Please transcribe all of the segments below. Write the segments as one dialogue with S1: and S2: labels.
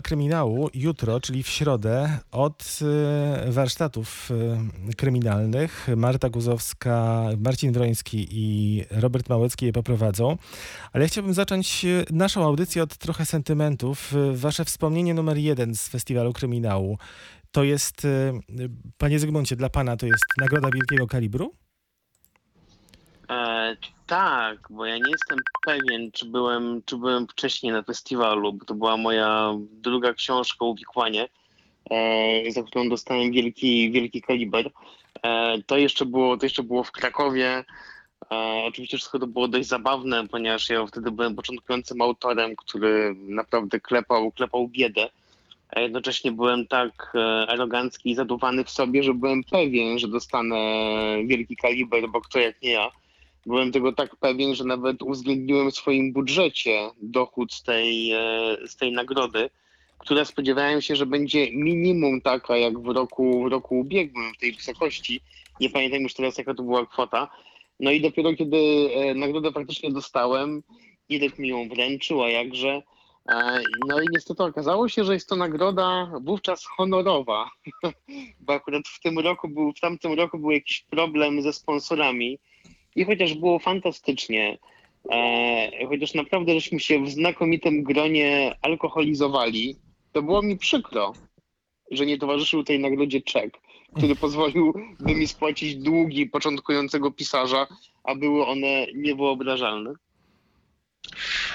S1: kryminału jutro, czyli w środę, od y, warsztatów y, kryminalnych Marta Guzowska, Marcin Wroński i Robert Małecki je poprowadzą. Ale ja chciałbym zacząć y, naszą audycję od trochę sentymentów. Wasze wspomnienie numer jeden z Festiwalu Kryminału to jest, panie Zygmuncie, dla pana to jest Nagroda Wielkiego Kalibru?
S2: E, tak, bo ja nie jestem pewien, czy byłem, czy byłem wcześniej na festiwalu, bo to była moja druga książka Uwikłanie, e, za którą dostałem wielki, wielki kaliber. E, to, jeszcze było, to jeszcze było w Krakowie. E, oczywiście wszystko to było dość zabawne, ponieważ ja wtedy byłem początkującym autorem, który naprawdę klepał, klepał biedę. A jednocześnie byłem tak e, arogancki i zaduwany w sobie, że byłem pewien, że dostanę wielki kaliber, bo kto jak nie ja. Byłem tego tak pewien, że nawet uwzględniłem w swoim budżecie dochód z tej, e, z tej nagrody, która spodziewałem się, że będzie minimum taka jak w roku, w roku ubiegłym w tej wysokości. Nie pamiętam już teraz jaka to była kwota. No i dopiero kiedy e, nagrodę faktycznie dostałem, Irek mi ją wręczył, a jakże. E, No i niestety okazało się, że jest to nagroda wówczas honorowa, bo akurat w tym roku był, w tamtym roku był jakiś problem ze sponsorami. I chociaż było fantastycznie, e, chociaż naprawdę żeśmy się w znakomitym gronie alkoholizowali, to było mi przykro, że nie towarzyszył tej nagrodzie czek, który pozwolił by mi spłacić długi początkującego pisarza, a były one niewyobrażalne.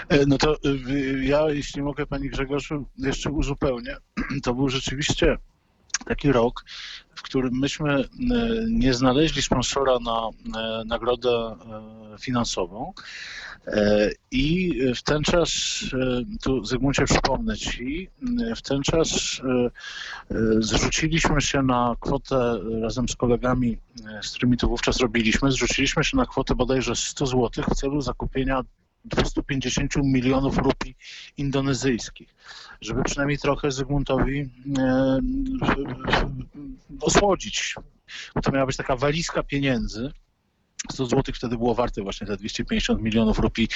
S3: E, No to y, ja, jeśli mogę Pani Grzegorzu, jeszcze uzupełnię. To był rzeczywiście taki rok, w którym myśmy e, nie znaleźli sponsora na e, nagrodę e, finansową. I w ten czas, tu Zygmuncie przypomnę Ci, w ten czas zrzuciliśmy się na kwotę razem z kolegami, z którymi to wówczas robiliśmy, zrzuciliśmy się na kwotę bodajże 100 zł w celu zakupienia 250 milionów rupii indonezyjskich, żeby przynajmniej trochę Zygmuntowi e, osłodzić. To miała być taka walizka pieniędzy. 100 zł wtedy było warte właśnie te 250 milionów rupii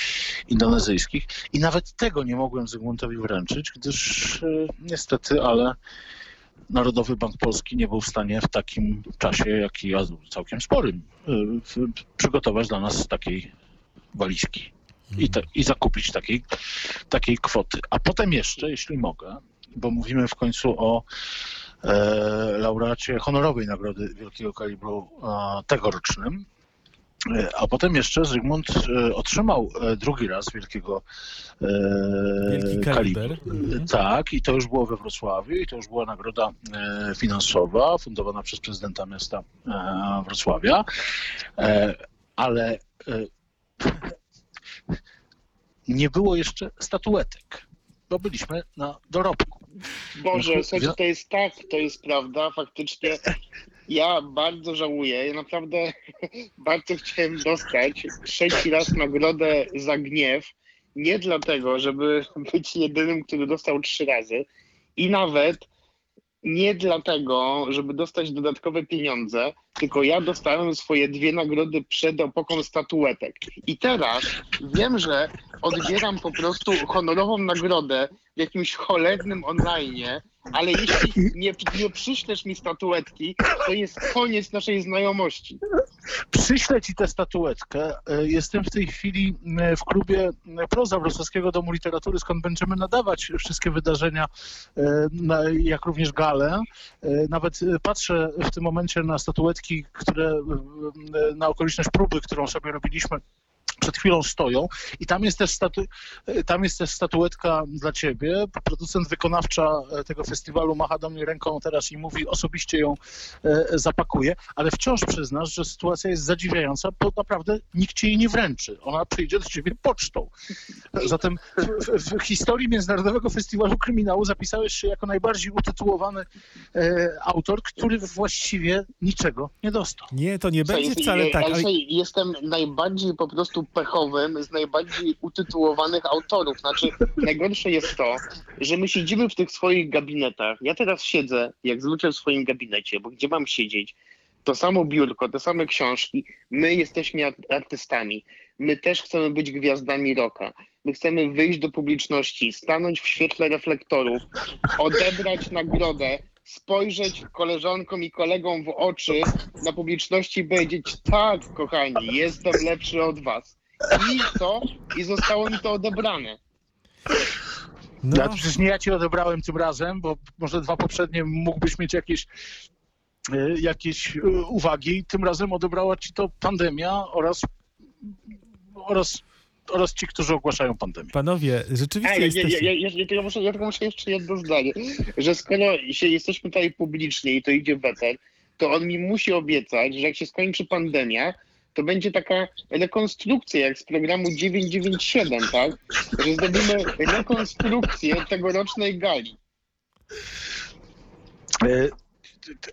S3: indonezyjskich i nawet tego nie mogłem Zygmuntowi wręczyć, gdyż e, niestety, ale Narodowy Bank Polski nie był w stanie w takim czasie, jaki ja całkiem sporym, e, przygotować dla nas takiej walizki i, te, i zakupić takiej, takiej kwoty. A potem jeszcze, jeśli mogę, bo mówimy w końcu o e, laureacie honorowej Nagrody Wielkiego Kalibru e, tegorocznym, E, a potem jeszcze Zygmunt e, otrzymał e, drugi raz wielkiego
S1: Wielki kaliber. Mhm.
S3: Tak, i to już było we Wrocławiu, i to już była nagroda finansowa, fundowana przez prezydenta miasta Wrocławia, ale nie było jeszcze statuetek, bo byliśmy na dorobku.
S2: Boże, słuchajcie, to jest tak, to jest prawda, faktycznie. Ja bardzo żałuję, ja naprawdę bardzo chciałem dostać trzeci raz nagrodę za gniew. Nie dlatego, żeby być jedynym, który dostał trzy razy i nawet nie dlatego, żeby dostać dodatkowe pieniądze, tylko ja dostałem swoje dwie nagrody przed epoką statuetek. I teraz wiem, że odbieram po prostu honorową nagrodę w jakimś cholernym online, ale jeśli nie, nie przyślesz mi statuetki, to jest koniec naszej znajomości.
S3: Przyślę ci tę statuetkę. E, Jestem w tej chwili e, w klubie e, Proza Wrocławskiego Domu Literatury, skąd będziemy nadawać wszystkie wydarzenia, jak również gale. E, Nawet patrzę w tym momencie na statuetki, które na okoliczność próby, którą sobie robiliśmy. Przed chwilą stoją i tam jest, też statu, e, tam jest też statuetka dla ciebie. Producent wykonawcza e, tego festiwalu macha do mnie ręką teraz i mówi osobiście ją e, zapakuje, ale wciąż przyznasz, że sytuacja jest zadziwiająca, bo naprawdę nikt ci jej nie wręczy. Ona przyjdzie do ciebie pocztą. Zatem w, w, w historii Międzynarodowego Festiwalu Kryminału zapisałeś się jako najbardziej utytułowany e, autor, który właściwie niczego nie dostał.
S1: Nie, to nie będzie wcale tak.
S2: ale jestem najbardziej po prostu z najbardziej utytułowanych autorów. Znaczy, najgorsze jest to, że my siedzimy w tych swoich gabinetach. Ja teraz siedzę, jak zwykle w swoim gabinecie, bo gdzie mam siedzieć? To samo biurko, te same książki. My jesteśmy art- artystami. My też chcemy być gwiazdami rocka. My chcemy wyjść do publiczności, stanąć w świetle reflektorów, odebrać nagrodę, spojrzeć koleżankom i kolegom w oczy na publiczności i powiedzieć tak, kochani, jestem lepszy od was. I to, i zostało mi to odebrane.
S1: No,
S3: Ja, przecież nie ja ci odebrałem tym razem, bo może dwa poprzednie mógłbyś mieć jakieś, e, jakieś e, uwagi. Tym razem odebrała ci to pandemia oraz, oraz, oraz ci, którzy ogłaszają pandemię.
S1: panowie, rzeczywiście
S2: Ej, ja,
S1: jesteście...
S2: ja, ja, ja, tylko muszę, ja tylko muszę jeszcze jedno zdanie, że skoro się jesteśmy tutaj publicznie i to idzie weter, to on mi musi obiecać, że jak się skończy pandemia, to będzie taka rekonstrukcja jak z programu 997, tak? Że zrobimy rekonstrukcję tegorocznej gali.
S3: E,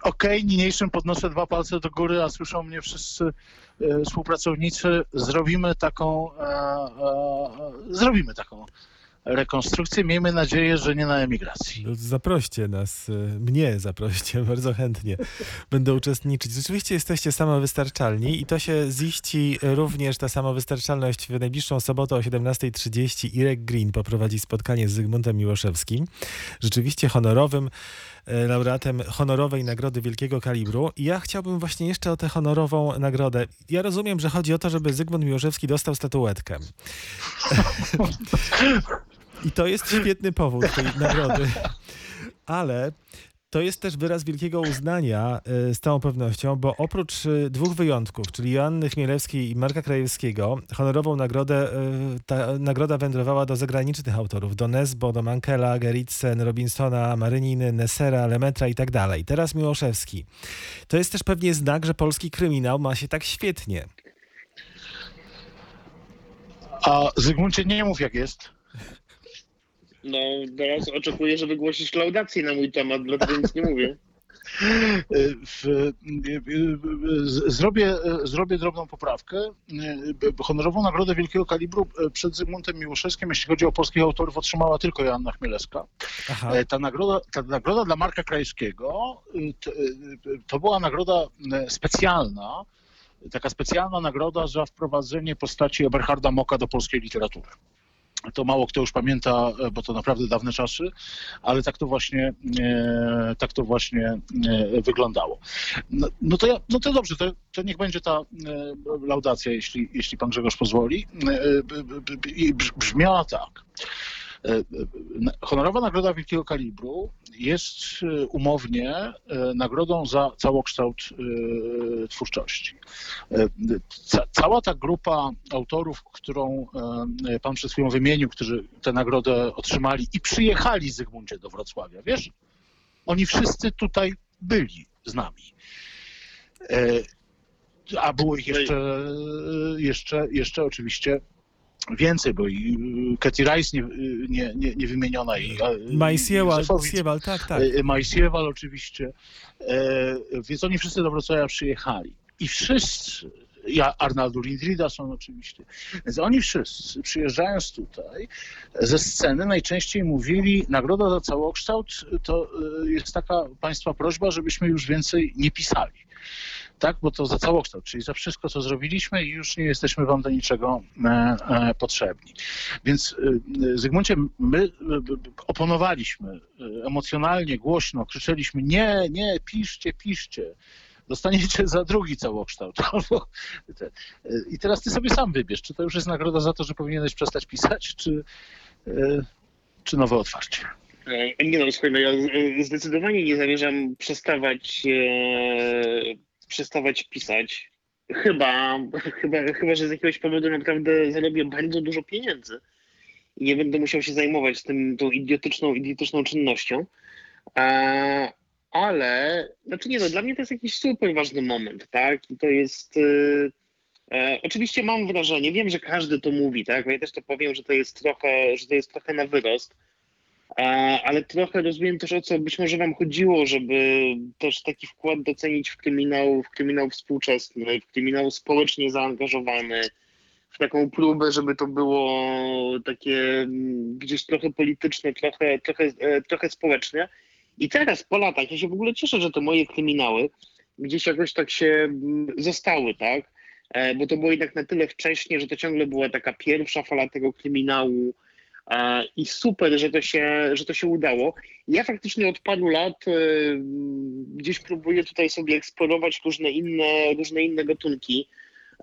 S3: Okej, niniejszym podnoszę dwa palce do góry, a słyszą mnie wszyscy e, współpracownicy. Zrobimy taką, e, zrobimy taką rekonstrukcję. Miejmy nadzieję, że nie na emigracji.
S1: No, zaproście nas, y, mnie zaproście, bardzo chętnie będę uczestniczyć. Rzeczywiście jesteście samowystarczalni i to się ziści również ta samowystarczalność w najbliższą sobotę o 17.30. Irek Green poprowadzi spotkanie z Zygmuntem Miłoszewskim, rzeczywiście honorowym e, laureatem honorowej nagrody wielkiego kalibru. I ja chciałbym właśnie jeszcze o tę honorową nagrodę. Ja rozumiem, że chodzi o to, żeby Zygmunt Miłoszewski dostał statuetkę. I to jest świetny powód tej nagrody. Ale to jest też wyraz wielkiego uznania y, z całą pewnością, bo oprócz y, dwóch wyjątków, czyli Joanny Chmielewskiej i Marka Krajewskiego, honorową nagrodę, y, ta nagroda wędrowała do zagranicznych autorów, do Nesbo, do Mankela, Gerritsen, Robinsona, Maryniny, Nessera, Lemetra i tak dalej. Teraz Miłoszewski. To jest też pewnie znak, że polski kryminał ma się tak świetnie.
S3: A Zygmuncie, nie mów jak jest.
S2: No, teraz oczekuję, że wygłosisz laudację na mój temat, dlatego nic nie mówię.
S3: E, W, z- zrobię, zrobię drobną poprawkę. E, Honorową nagrodę wielkiego kalibru e, przed Zygmuntem Miłoszewskim, jeśli chodzi o polskich autorów, otrzymała tylko Joanna Chmielewska.
S1: Aha.
S3: E, Ta nagroda, ta nagroda dla Marka Krajewskiego y, to, y, to była nagroda specjalna, taka specjalna nagroda za wprowadzenie postaci Eberharda Moka do polskiej literatury. To mało kto już pamięta, e, bo to naprawdę dawne czasy, ale tak to właśnie, e, tak to właśnie e, wyglądało. No, no, to, ja, no to dobrze, to, to niech będzie ta laudacja, jeśli, jeśli pan Grzegorz pozwoli. I brz- brzmiała tak. E, Honorowa Nagroda Wielkiego Kalibru jest e, umownie e, nagrodą za całokształt twórczości. Ca- Cała ta grupa autorów, którą pan przed chwilą wymienił, którzy tę nagrodę otrzymali i przyjechali Zygmuncie do Wrocławia, wiesz? Oni wszyscy tutaj byli z nami. A było ich jeszcze, jeszcze, jeszcze oczywiście więcej, bo i y, Katy Rice nie, nie, nie, nie wymieniona. I,
S1: Majsiewal,
S3: Józefowicz,
S1: Siewal, tak, tak.
S3: e, Majsiewal oczywiście. E, Więc oni wszyscy do Wrocławia przyjechali. I wszyscy, ja, Arnaldo Lindrida są oczywiście, więc oni wszyscy przyjeżdżając tutaj ze sceny najczęściej mówili nagroda za całokształt to jest taka państwa prośba, żebyśmy już więcej nie pisali. Tak, bo to za całokształt, czyli za wszystko, co zrobiliśmy i już nie jesteśmy wam do niczego e, e, potrzebni. Więc e, Zygmuncie, my oponowaliśmy emocjonalnie, głośno, krzyczeliśmy nie, nie, piszcie, piszcie. Dostaniecie za drugi całokształt. I teraz ty sobie sam wybierz, czy to już jest nagroda za to, że powinieneś przestać pisać, czy, czy nowe otwarcie.
S2: Nie no, słuchaj, no ja zdecydowanie nie zamierzam przestawać, przestawać pisać. Chyba, chyba, chyba, że z jakiegoś powodu naprawdę zarobię bardzo dużo pieniędzy i nie będę musiał się zajmować tym, tą idiotyczną, idiotyczną czynnością. E, ale, znaczy nie no, dla mnie to jest jakiś super ważny moment, tak? I to jest... E, e, oczywiście mam wrażenie, wiem, że każdy to mówi, tak? Ja też to powiem, że to jest trochę, że to jest trochę na wyrost. Ale trochę rozumiem też o co być może wam chodziło, żeby też taki wkład docenić w kryminał, w kryminał współczesny, w kryminał społecznie zaangażowany, w taką próbę, żeby to było takie mm, gdzieś trochę polityczne, trochę, trochę, e, trochę społeczne. I teraz po latach ja się w ogóle cieszę, że te moje kryminały gdzieś jakoś tak się mm, zostały, tak? e, bo to było jednak na tyle wcześnie, że to ciągle była taka pierwsza fala tego kryminału i super, że to się, że to się udało. Ja faktycznie od paru lat e, gdzieś próbuję tutaj sobie eksplorować różne inne, różne inne gatunki,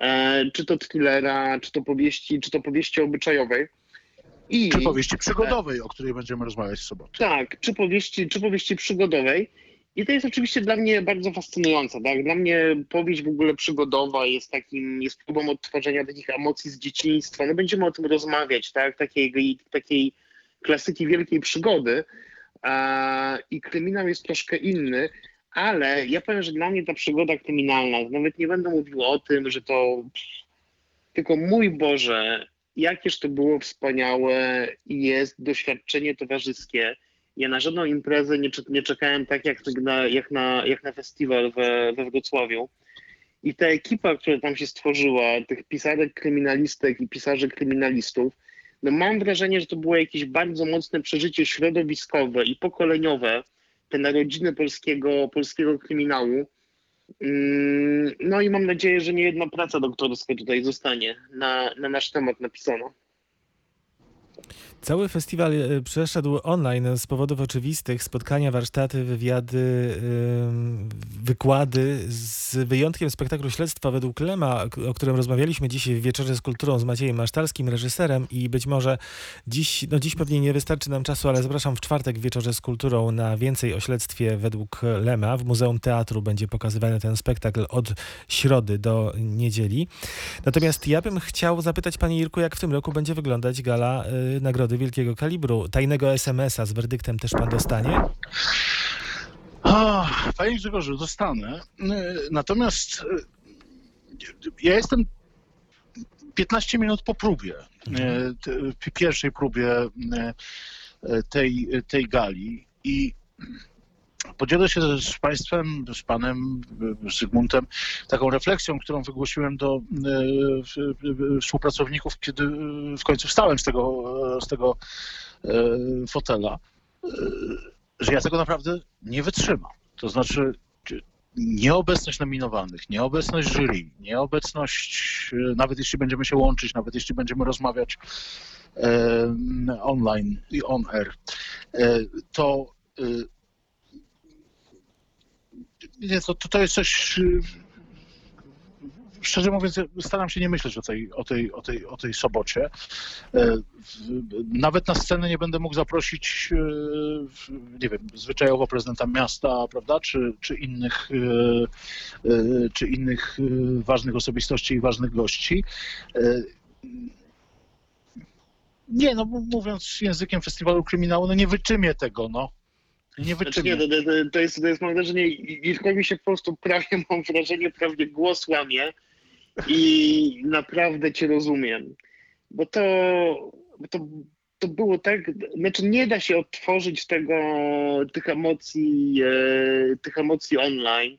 S2: e, czy to thrillera, czy to powieści, czy to powieści obyczajowej. I,
S3: Czy powieści przygodowej, o której będziemy rozmawiać w sobotę.
S2: tak, czy powieści, czy powieści przygodowej. I to jest oczywiście dla mnie bardzo fascynujące. Tak? Dla mnie powieść w ogóle przygodowa jest takim, jest próbą odtworzenia takich emocji z dzieciństwa. No będziemy o tym rozmawiać, tak? Takiej, takiej klasyki wielkiej przygody. I kryminał jest troszkę inny, ale ja powiem, że dla mnie ta przygoda kryminalna, nawet nie będę mówił o tym, że to tylko mój Boże, jakież to było wspaniałe jest doświadczenie towarzyskie. Ja na żadną imprezę nie, nie czekałem tak jak na, jak na, jak na festiwal we, we Wrocławiu. I ta ekipa, która tam się stworzyła, tych pisarek kryminalistek i pisarzy kryminalistów, no mam wrażenie, że to było jakieś bardzo mocne przeżycie środowiskowe i pokoleniowe, te narodziny polskiego, polskiego kryminału. Mm, No i mam nadzieję, że nie jedna praca doktorska tutaj zostanie na, na nasz temat napisana.
S1: Cały festiwal e, przeszedł online z powodów oczywistych. Spotkania, warsztaty, wywiady, wykłady, z wyjątkiem spektaklu Śledztwa według Lema, o którym rozmawialiśmy dzisiaj w Wieczorze z Kulturą z Maciejem Masztalskim, reżyserem i być może dziś, no dziś pewnie nie wystarczy nam czasu, ale zapraszam w czwartek w Wieczorze z Kulturą na więcej o śledztwie według Lema. W Muzeum Teatru będzie pokazywany ten spektakl od środy do niedzieli. Natomiast ja bym chciał zapytać Panie Irku, jak w tym roku będzie wyglądać gala y, Nagrody Wielkiego Kalibru. Tajnego SMS-a z werdyktem też Pan dostanie?
S3: A, Panie Grzegorzu, dostanę. Natomiast e, ja jestem 15 minut po próbie, te- pierwszej próbie e, tej, tej gali i podzielę się z Państwem, z Panem Zygmuntem taką refleksją, którą wygłosiłem do e, współpracowników, kiedy e, w końcu wstałem z tego, e, z tego fotela, że ja tego naprawdę nie wytrzymam. To znaczy czy- nieobecność nominowanych, nieobecność jury, nieobecność, nawet jeśli będziemy się łączyć, nawet jeśli będziemy rozmawiać online i on air, to nie, to, to, jest coś. e, Szczerze mówiąc, staram się nie myśleć o tej, o tej, o tej, o tej sobocie. E, Nawet na scenę nie będę mógł zaprosić, e, nie wiem, zwyczajowo prezydenta miasta, prawda, czy, czy innych, e, czy innych ważnych osobistości i ważnych gości. Nie, no mówiąc językiem festiwalu kryminału, no nie wyczymię tego, no. Nie
S2: Znaczy
S3: wyczymię.
S2: nie, to, to, jest, to jest mam wrażenie, Irkowi się po prostu prawie, mam wrażenie, prawie głos łamie i naprawdę cię rozumiem. Bo to, bo to, to było tak, znaczy nie da się odtworzyć tego, tych emocji, e, tych emocji online.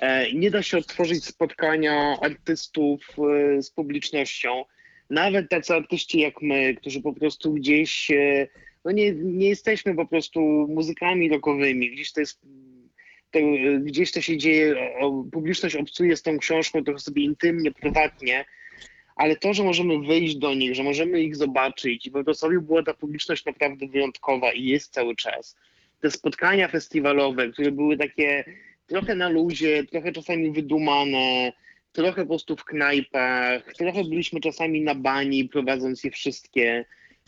S2: E, nie da się odtworzyć spotkania artystów e, z publicznością. Nawet tacy artyści jak my, którzy po prostu gdzieś e, no nie, nie jesteśmy po prostu muzykami rockowymi. Gdzieś to jest, to, gdzieś to się dzieje, o, publiczność obcuje z tą książką trochę sobie intymnie, prywatnie, ale to, że możemy wyjść do nich, że możemy ich zobaczyć i we Wrocławiu była ta publiczność naprawdę wyjątkowa i jest cały czas. Te spotkania festiwalowe, które były takie trochę na luzie, trochę czasami wydumane, trochę po prostu w knajpach, trochę byliśmy czasami na bani, prowadząc je wszystkie.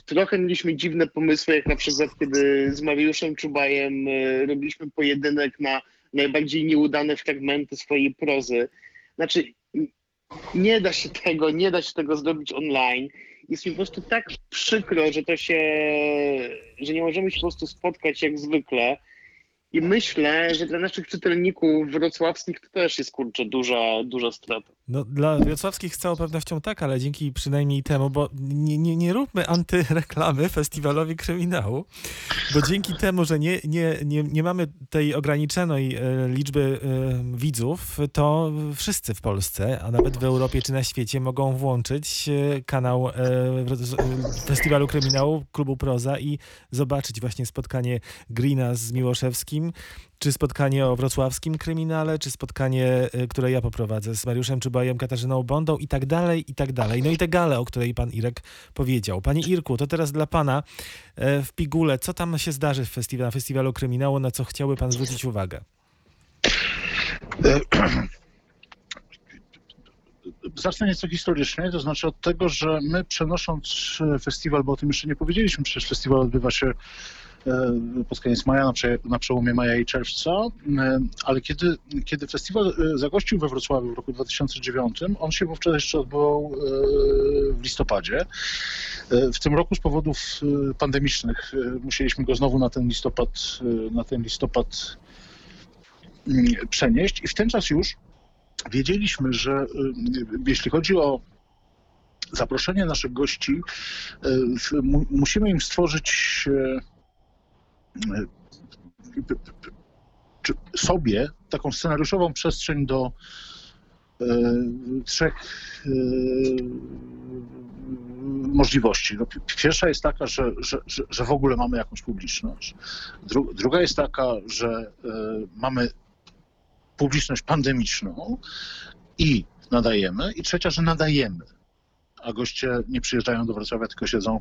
S2: Trochę mieliśmy dziwne pomysły, jak na przykład kiedy z Mariuszem Czubajem e, robiliśmy pojedynek na najbardziej nieudane fragmenty swojej prozy. Znaczy, nie da się tego, nie da się tego zrobić online. Jest mi po prostu tak przykro, że to się, że nie możemy się po prostu spotkać jak zwykle. I myślę, że dla naszych czytelników wrocławskich to też jest kurczę duża, duża strata.
S1: No, dla wrocławskich z całą pewnością tak, ale dzięki przynajmniej temu, bo nie, nie, nie róbmy antyreklamy festiwalowi kryminału, bo dzięki temu, że nie, nie, nie, nie mamy tej ograniczonej e, liczby e, widzów, to wszyscy w Polsce, a nawet w Europie czy na świecie mogą włączyć e, kanał festiwalu kryminału Klubu Proza i zobaczyć właśnie spotkanie Greena z Miłoszewskim, czy spotkanie o wrocławskim kryminale, czy spotkanie, które ja poprowadzę z Mariuszem Czubajem Mikołajem Katarzyną Bondą i tak dalej, i tak dalej. No i te gale, o której pan Irek powiedział. Panie Irku, to teraz dla pana e, w pigule, co tam się zdarzy w festiwal, na festiwalu kryminału, na co chciałby pan zwrócić uwagę?
S3: E, Zacznę nieco historycznie, to znaczy od tego, że my przenosząc festiwal, bo o tym jeszcze nie powiedzieliśmy, przecież festiwal odbywa się pod koniec maja, na, na przełomie maja i czerwca, e, ale kiedy, kiedy festiwal e, zagościł we Wrocławiu w roku 2009, on się wówczas jeszcze odbywał e, w listopadzie. E, W tym roku z powodów e, pandemicznych e, musieliśmy go znowu na ten listopad, e, na ten listopad mm, przenieść i w ten czas już wiedzieliśmy, że jeśli chodzi o zaproszenie naszych gości, musimy im stworzyć sobie taką scenariuszową przestrzeń do y, trzech y, możliwości. No, pi- pierwsza jest taka, że, że, że, w ogóle mamy jakąś publiczność. Dru, druga jest taka, że y, mamy publiczność pandemiczną i nadajemy. I trzecia, że nadajemy. A goście nie przyjeżdżają do Wrocławia, tylko siedzą,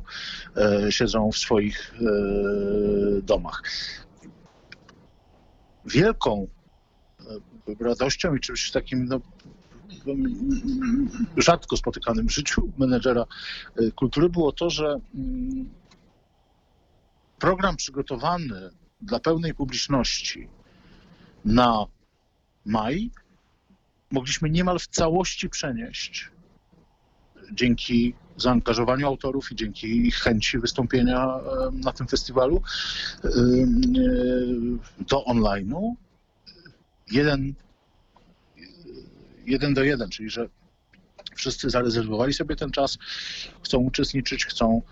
S3: e, siedzą w swoich e, domach. Wielką e, radością i czymś takim no, rzadko spotykanym w życiu menedżera kultury było to, że mm, program przygotowany dla pełnej publiczności na maj mogliśmy niemal w całości przenieść dzięki zaangażowaniu autorów i dzięki ich chęci wystąpienia na tym festiwalu e, do online'u. Jeden, jeden do jeden, czyli że wszyscy zarezerwowali sobie ten czas, chcą uczestniczyć, chcą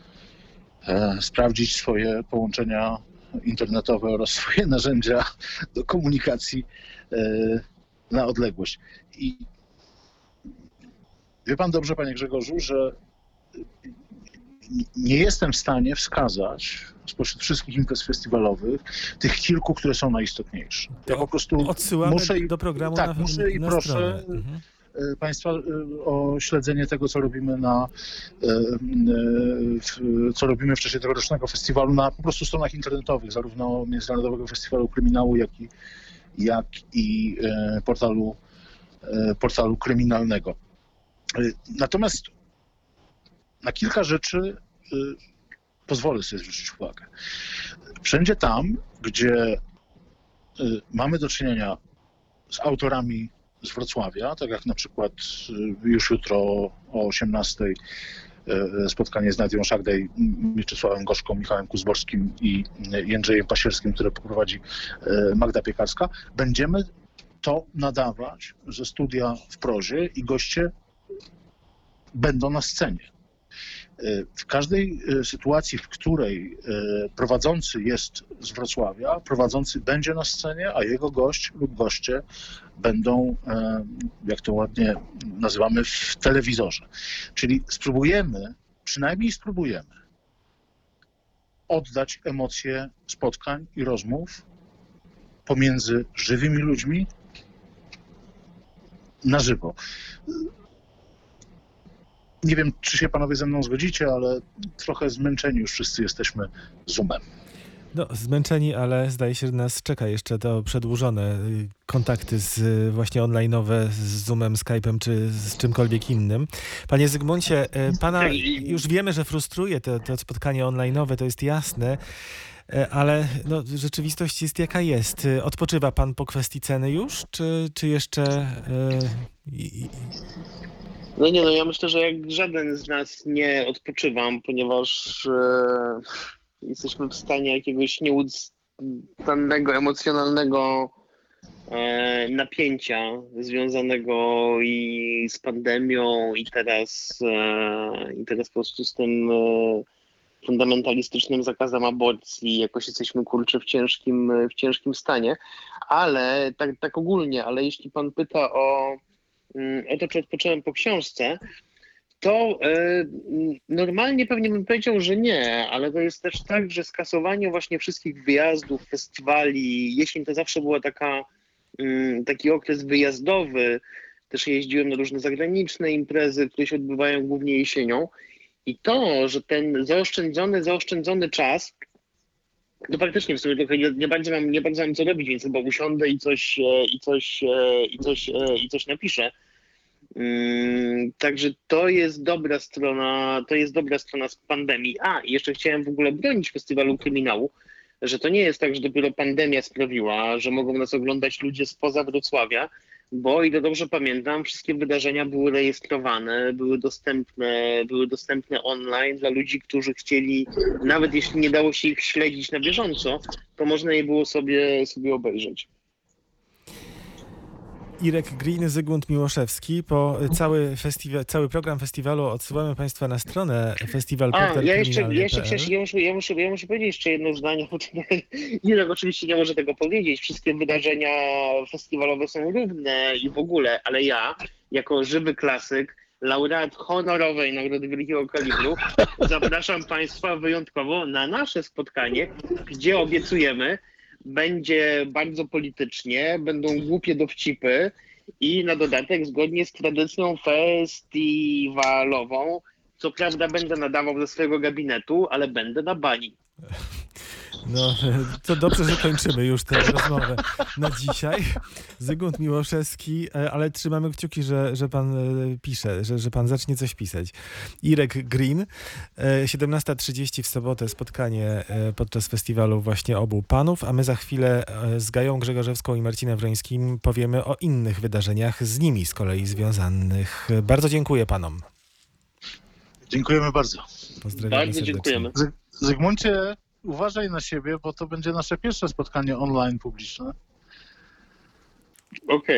S3: e, sprawdzić swoje połączenia internetowe oraz swoje narzędzia do komunikacji e, na odległość. I wie pan dobrze, panie Grzegorzu, że nie jestem w stanie wskazać spośród wszystkich imprez festiwalowych tych kilku, które są najistotniejsze. Ja po prostu
S1: Odsyłamy
S3: muszę i-
S1: do programu
S3: tak,
S1: na,
S3: muszę i
S1: na
S3: proszę,
S1: stronę. Mhm.
S3: e, Państwa e, o śledzenie tego, co robimy na co robimy w czasie tegorocznego festiwalu na po prostu stronach internetowych, zarówno Międzynarodowego Festiwalu Kryminału, jak i, jak i portalu, portalu kryminalnego. Natomiast na kilka rzeczy e, pozwolę sobie zwrócić uwagę. Wszędzie tam, gdzie e, mamy do czynienia z autorami z Wrocławia, tak jak na przykład y, już jutro o 18 y, spotkanie z Nadią Szagdej, Mieczysławem Gorzką, Michałem Kuzborskim i y, Jędrzejem Pasierskim, które poprowadzi y, Magda Piekarska, będziemy to nadawać ze studia w prozie i goście będą na scenie. Y, W każdej y, sytuacji, w której y, prowadzący jest z Wrocławia, prowadzący będzie na scenie, a jego gość lub goście będą, e, jak to ładnie nazywamy, w telewizorze. Czyli spróbujemy, przynajmniej spróbujemy, oddać emocje spotkań i rozmów pomiędzy żywymi ludźmi na żywo. Nie wiem, czy się panowie ze mną zgodzicie, ale trochę zmęczeni już wszyscy jesteśmy Zoomem.
S1: No, zmęczeni, ale zdaje się, że nas czeka jeszcze to przedłużone y, kontakty z, y, właśnie online'owe z Zoomem, Skype'em czy z czymkolwiek innym. Panie Zygmuncie, y, pana
S2: Tak,
S1: już wiemy, że frustruje to, to spotkanie online'owe, to jest jasne, ale no, rzeczywistość jest jaka jest. Y, Odpoczywa pan po kwestii ceny już, czy, czy jeszcze... i-
S2: No nie no, ja myślę, że jak żaden z nas nie odpoczywam, ponieważ e, jesteśmy w stanie jakiegoś nieustannego, emocjonalnego e, napięcia związanego i z pandemią i teraz, e, i teraz po prostu z tym e, fundamentalistycznym zakazem aborcji, jakoś jesteśmy kurczę w ciężkim, w ciężkim stanie, ale tak, tak ogólnie, ale jeśli pan pyta o mm, o to, czy odpocząłem po książce, to mm, normalnie pewnie bym powiedział, że nie, ale to jest też tak, że skasowanie właśnie wszystkich wyjazdów, festiwali, jesień to zawsze była taka, mm, taki okres wyjazdowy, też jeździłem na różne zagraniczne imprezy, które się odbywają głównie jesienią. I to, że ten zaoszczędzony, zaoszczędzony czas, to faktycznie w sumie trochę nie, nie, bardzo mam, nie bardzo mam co robić, więc chyba usiądę i coś, e, i coś, e, i coś, e, i coś napiszę. Mm, Także to jest dobra strona, to jest dobra strona z pandemii. A, jeszcze chciałem w ogóle bronić festiwalu kryminału, że to nie jest tak, że dopiero pandemia sprawiła, że mogą nas oglądać ludzie spoza Wrocławia, bo o ile dobrze pamiętam, wszystkie wydarzenia były rejestrowane, były dostępne, były dostępne online dla ludzi, którzy chcieli, nawet jeśli nie dało się ich śledzić na bieżąco, to można je było sobie, sobie obejrzeć.
S1: Irek Green, Zygmunt Miłoszewski. Po cały, festiwal, cały program festiwalu odsyłamy Państwa na stronę festiwal
S2: A, ja jeszcze, ja jeszcze ja muszę, ja, muszę, ja muszę powiedzieć jeszcze jedno zdanie, Irek oczywiście nie może tego powiedzieć. Wszystkie wydarzenia festiwalowe są równe i w ogóle, ale ja, jako żywy klasyk, laureat honorowej Nagrody Wielkiego Kalibru, zapraszam Państwa wyjątkowo na nasze spotkanie, gdzie obiecujemy, będzie bardzo politycznie, będą głupie dowcipy i na dodatek zgodnie z tradycją festiwalową co prawda będę nadawał ze swojego gabinetu, ale będę na bani.
S1: No, to dobrze, że kończymy już tę rozmowę na dzisiaj. Zygmunt Miłoszewski, e, ale trzymamy kciuki, że, że pan e, pisze, że, że pan zacznie coś pisać. Irek Green, e, 17.30 w sobotę spotkanie e, podczas festiwalu właśnie obu panów, a my za chwilę e, z Gają Grzegorzewską i Marcinem Wrońskim powiemy o innych wydarzeniach z nimi z kolei związanych. Bardzo dziękuję panom.
S3: Dziękujemy bardzo.
S1: Pozdrawiam
S2: Bardzo
S1: serdecznie.
S2: dziękujemy.
S3: Zygmuncie, uważaj na siebie, bo to będzie nasze pierwsze spotkanie online publiczne.
S2: Okej.